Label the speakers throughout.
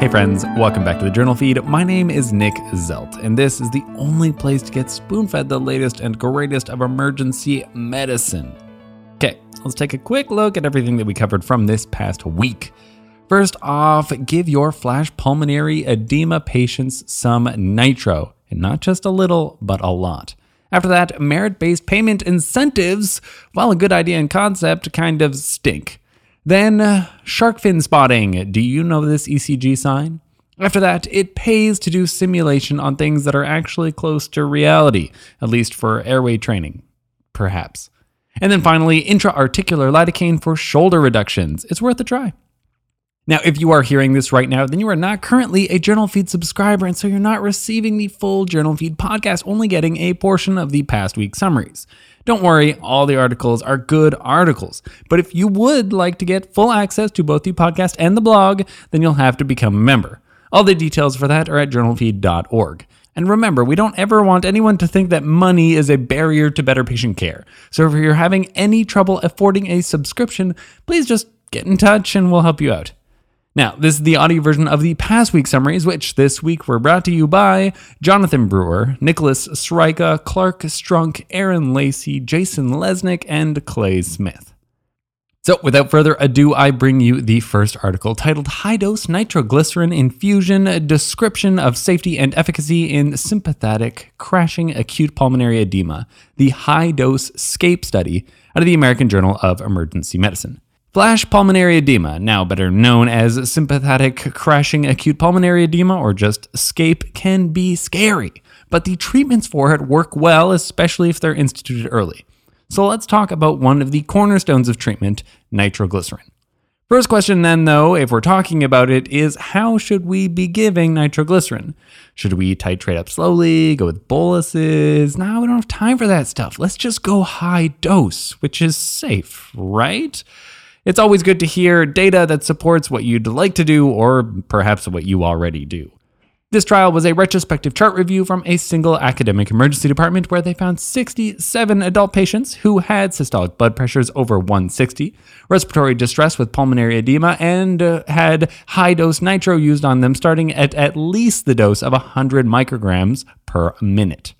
Speaker 1: Hey friends, welcome back to the journal feed. My name is Nick Zelt, and this is the only place to get spoon fed the latest and greatest of emergency medicine. Okay, let's take a quick look at everything that we covered from this past week. First off, give your flash pulmonary edema patients some nitro, and not just a little, but a lot. After that, merit based payment incentives, while a good idea and concept, kind of stink. Then, uh, shark fin spotting. Do you know this ECG sign? After that, it pays to do simulation on things that are actually close to reality, at least for airway training. Perhaps. And then finally, intra-articular lidocaine for shoulder reductions. It's worth a try. Now, if you are hearing this right now, then you are not currently a Journal Feed subscriber, and so you're not receiving the full Journal Feed podcast, only getting a portion of the past week summaries. Don't worry, all the articles are good articles. But if you would like to get full access to both the podcast and the blog, then you'll have to become a member. All the details for that are at journalfeed.org. And remember, we don't ever want anyone to think that money is a barrier to better patient care. So if you're having any trouble affording a subscription, please just get in touch and we'll help you out. Now, this is the audio version of the past week summaries, which this week were brought to you by Jonathan Brewer, Nicholas Srika, Clark Strunk, Aaron Lacey, Jason Lesnick, and Clay Smith. So, without further ado, I bring you the first article titled High Dose Nitroglycerin Infusion Description of Safety and Efficacy in Sympathetic Crashing Acute Pulmonary Edema, the High Dose SCAPE Study out of the American Journal of Emergency Medicine. Flash pulmonary edema, now better known as sympathetic crashing acute pulmonary edema or just SCAPE, can be scary, but the treatments for it work well, especially if they're instituted early. So let's talk about one of the cornerstones of treatment, nitroglycerin. First question, then, though, if we're talking about it, is how should we be giving nitroglycerin? Should we titrate up slowly, go with boluses? No, we don't have time for that stuff. Let's just go high dose, which is safe, right? It's always good to hear data that supports what you'd like to do or perhaps what you already do. This trial was a retrospective chart review from a single academic emergency department where they found 67 adult patients who had systolic blood pressures over 160, respiratory distress with pulmonary edema, and uh, had high dose nitro used on them starting at at least the dose of 100 micrograms per minute.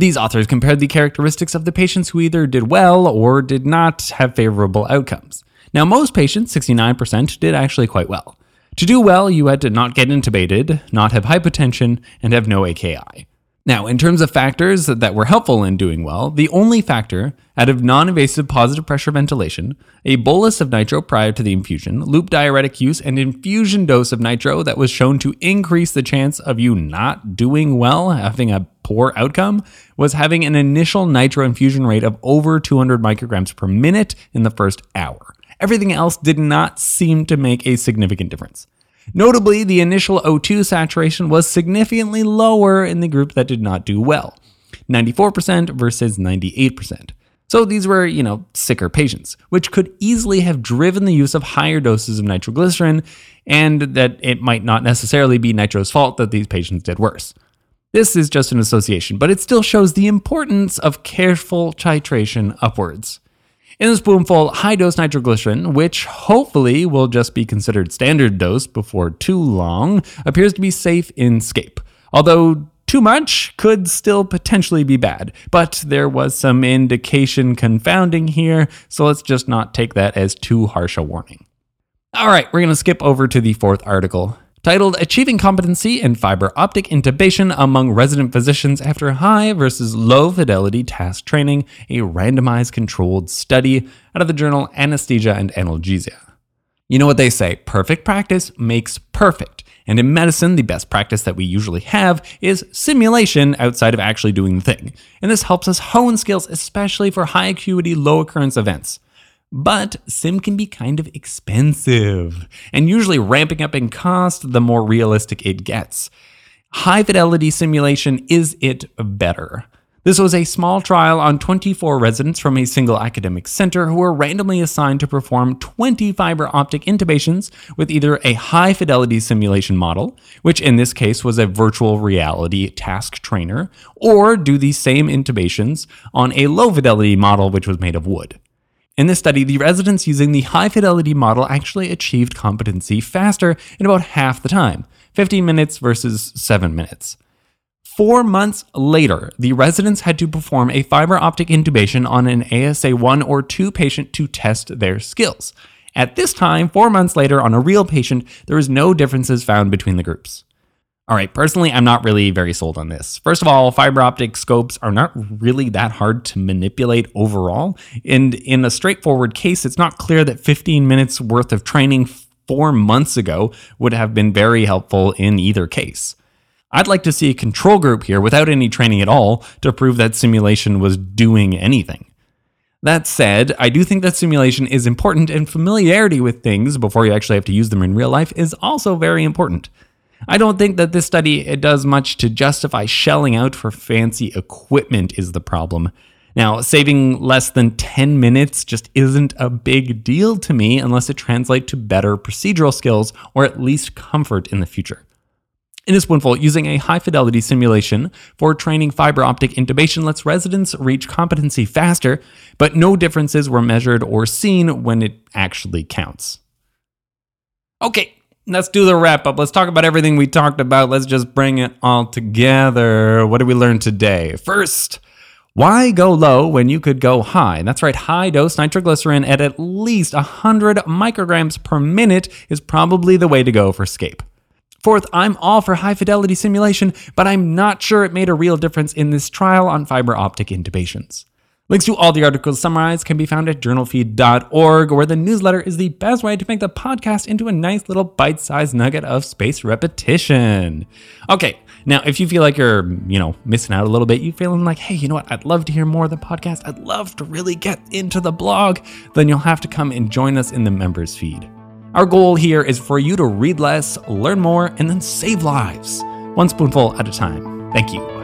Speaker 1: These authors compared the characteristics of the patients who either did well or did not have favorable outcomes. Now, most patients, 69%, did actually quite well. To do well, you had to not get intubated, not have hypotension, and have no AKI. Now, in terms of factors that were helpful in doing well, the only factor out of non invasive positive pressure ventilation, a bolus of nitro prior to the infusion, loop diuretic use, and infusion dose of nitro that was shown to increase the chance of you not doing well, having a poor outcome, was having an initial nitro infusion rate of over 200 micrograms per minute in the first hour. Everything else did not seem to make a significant difference. Notably, the initial O2 saturation was significantly lower in the group that did not do well 94% versus 98%. So these were, you know, sicker patients, which could easily have driven the use of higher doses of nitroglycerin, and that it might not necessarily be nitro's fault that these patients did worse. This is just an association, but it still shows the importance of careful titration upwards. In the Spoon Feed, high dose nitroglycerin, which hopefully will just be considered standard dose before too long, appears to be safe in SCAPE. Although too much could still potentially be bad, but there was some indication confounding here, so let's just not take that as too harsh a warning. All right, we're going to skip over to the fourth article titled Achieving Competency in Fiber Optic Intubation Among Resident Physicians After High versus Low Fidelity Task Training, a randomized controlled study out of the journal Anesthesia and Analgesia. You know what they say perfect practice makes perfect. And in medicine, the best practice that we usually have is simulation outside of actually doing the thing. And this helps us hone skills, especially for high acuity, low occurrence events. But sim can be kind of expensive, and usually ramping up in cost the more realistic it gets. High fidelity simulation is it better. This was a small trial on 24 residents from a single academic center who were randomly assigned to perform 20 fiber optic intubations with either a high fidelity simulation model, which in this case was a virtual reality task trainer, or do the same intubations on a low fidelity model which was made of wood. In this study, the residents using the high fidelity model actually achieved competency faster in about half the time 15 minutes versus 7 minutes. Four months later, the residents had to perform a fiber optic intubation on an ASA 1 or 2 patient to test their skills. At this time, four months later, on a real patient, there was no differences found between the groups. All right, personally, I'm not really very sold on this. First of all, fiber optic scopes are not really that hard to manipulate overall. And in a straightforward case, it's not clear that 15 minutes worth of training four months ago would have been very helpful in either case. I'd like to see a control group here without any training at all to prove that simulation was doing anything. That said, I do think that simulation is important and familiarity with things before you actually have to use them in real life is also very important. I don't think that this study it does much to justify shelling out for fancy equipment is the problem. Now, saving less than 10 minutes just isn't a big deal to me unless it translates to better procedural skills or at least comfort in the future. In a Spoon Feed, using a high fidelity simulation for training fiber optic intubation lets residents reach competency faster, but no differences were measured or seen when it actually counts. Okay, let's do the wrap up. Let's talk about everything we talked about. Let's just bring it all together. What did we learn today? First, why go low when you could go high? That's right, high dose nitroglycerin at at least 100 micrograms per minute is probably the way to go for SCAPE. Fourth, I'm all for high fidelity simulation, but I'm not sure it made a real difference in this trial on fiber optic intubations. Links to all the articles summarized can be found at journalfeed.org, where the newsletter is the best way to make the podcast into a nice little bite sized nugget of space repetition. Okay, now if you feel like you're, you know, missing out a little bit, you feeling like, hey, you know what, I'd love to hear more of the podcast, I'd love to really get into the blog, then you'll have to come and join us in the members feed. Our goal here is for you to read less, learn more, and then save lives, one spoonful at a time. Thank you.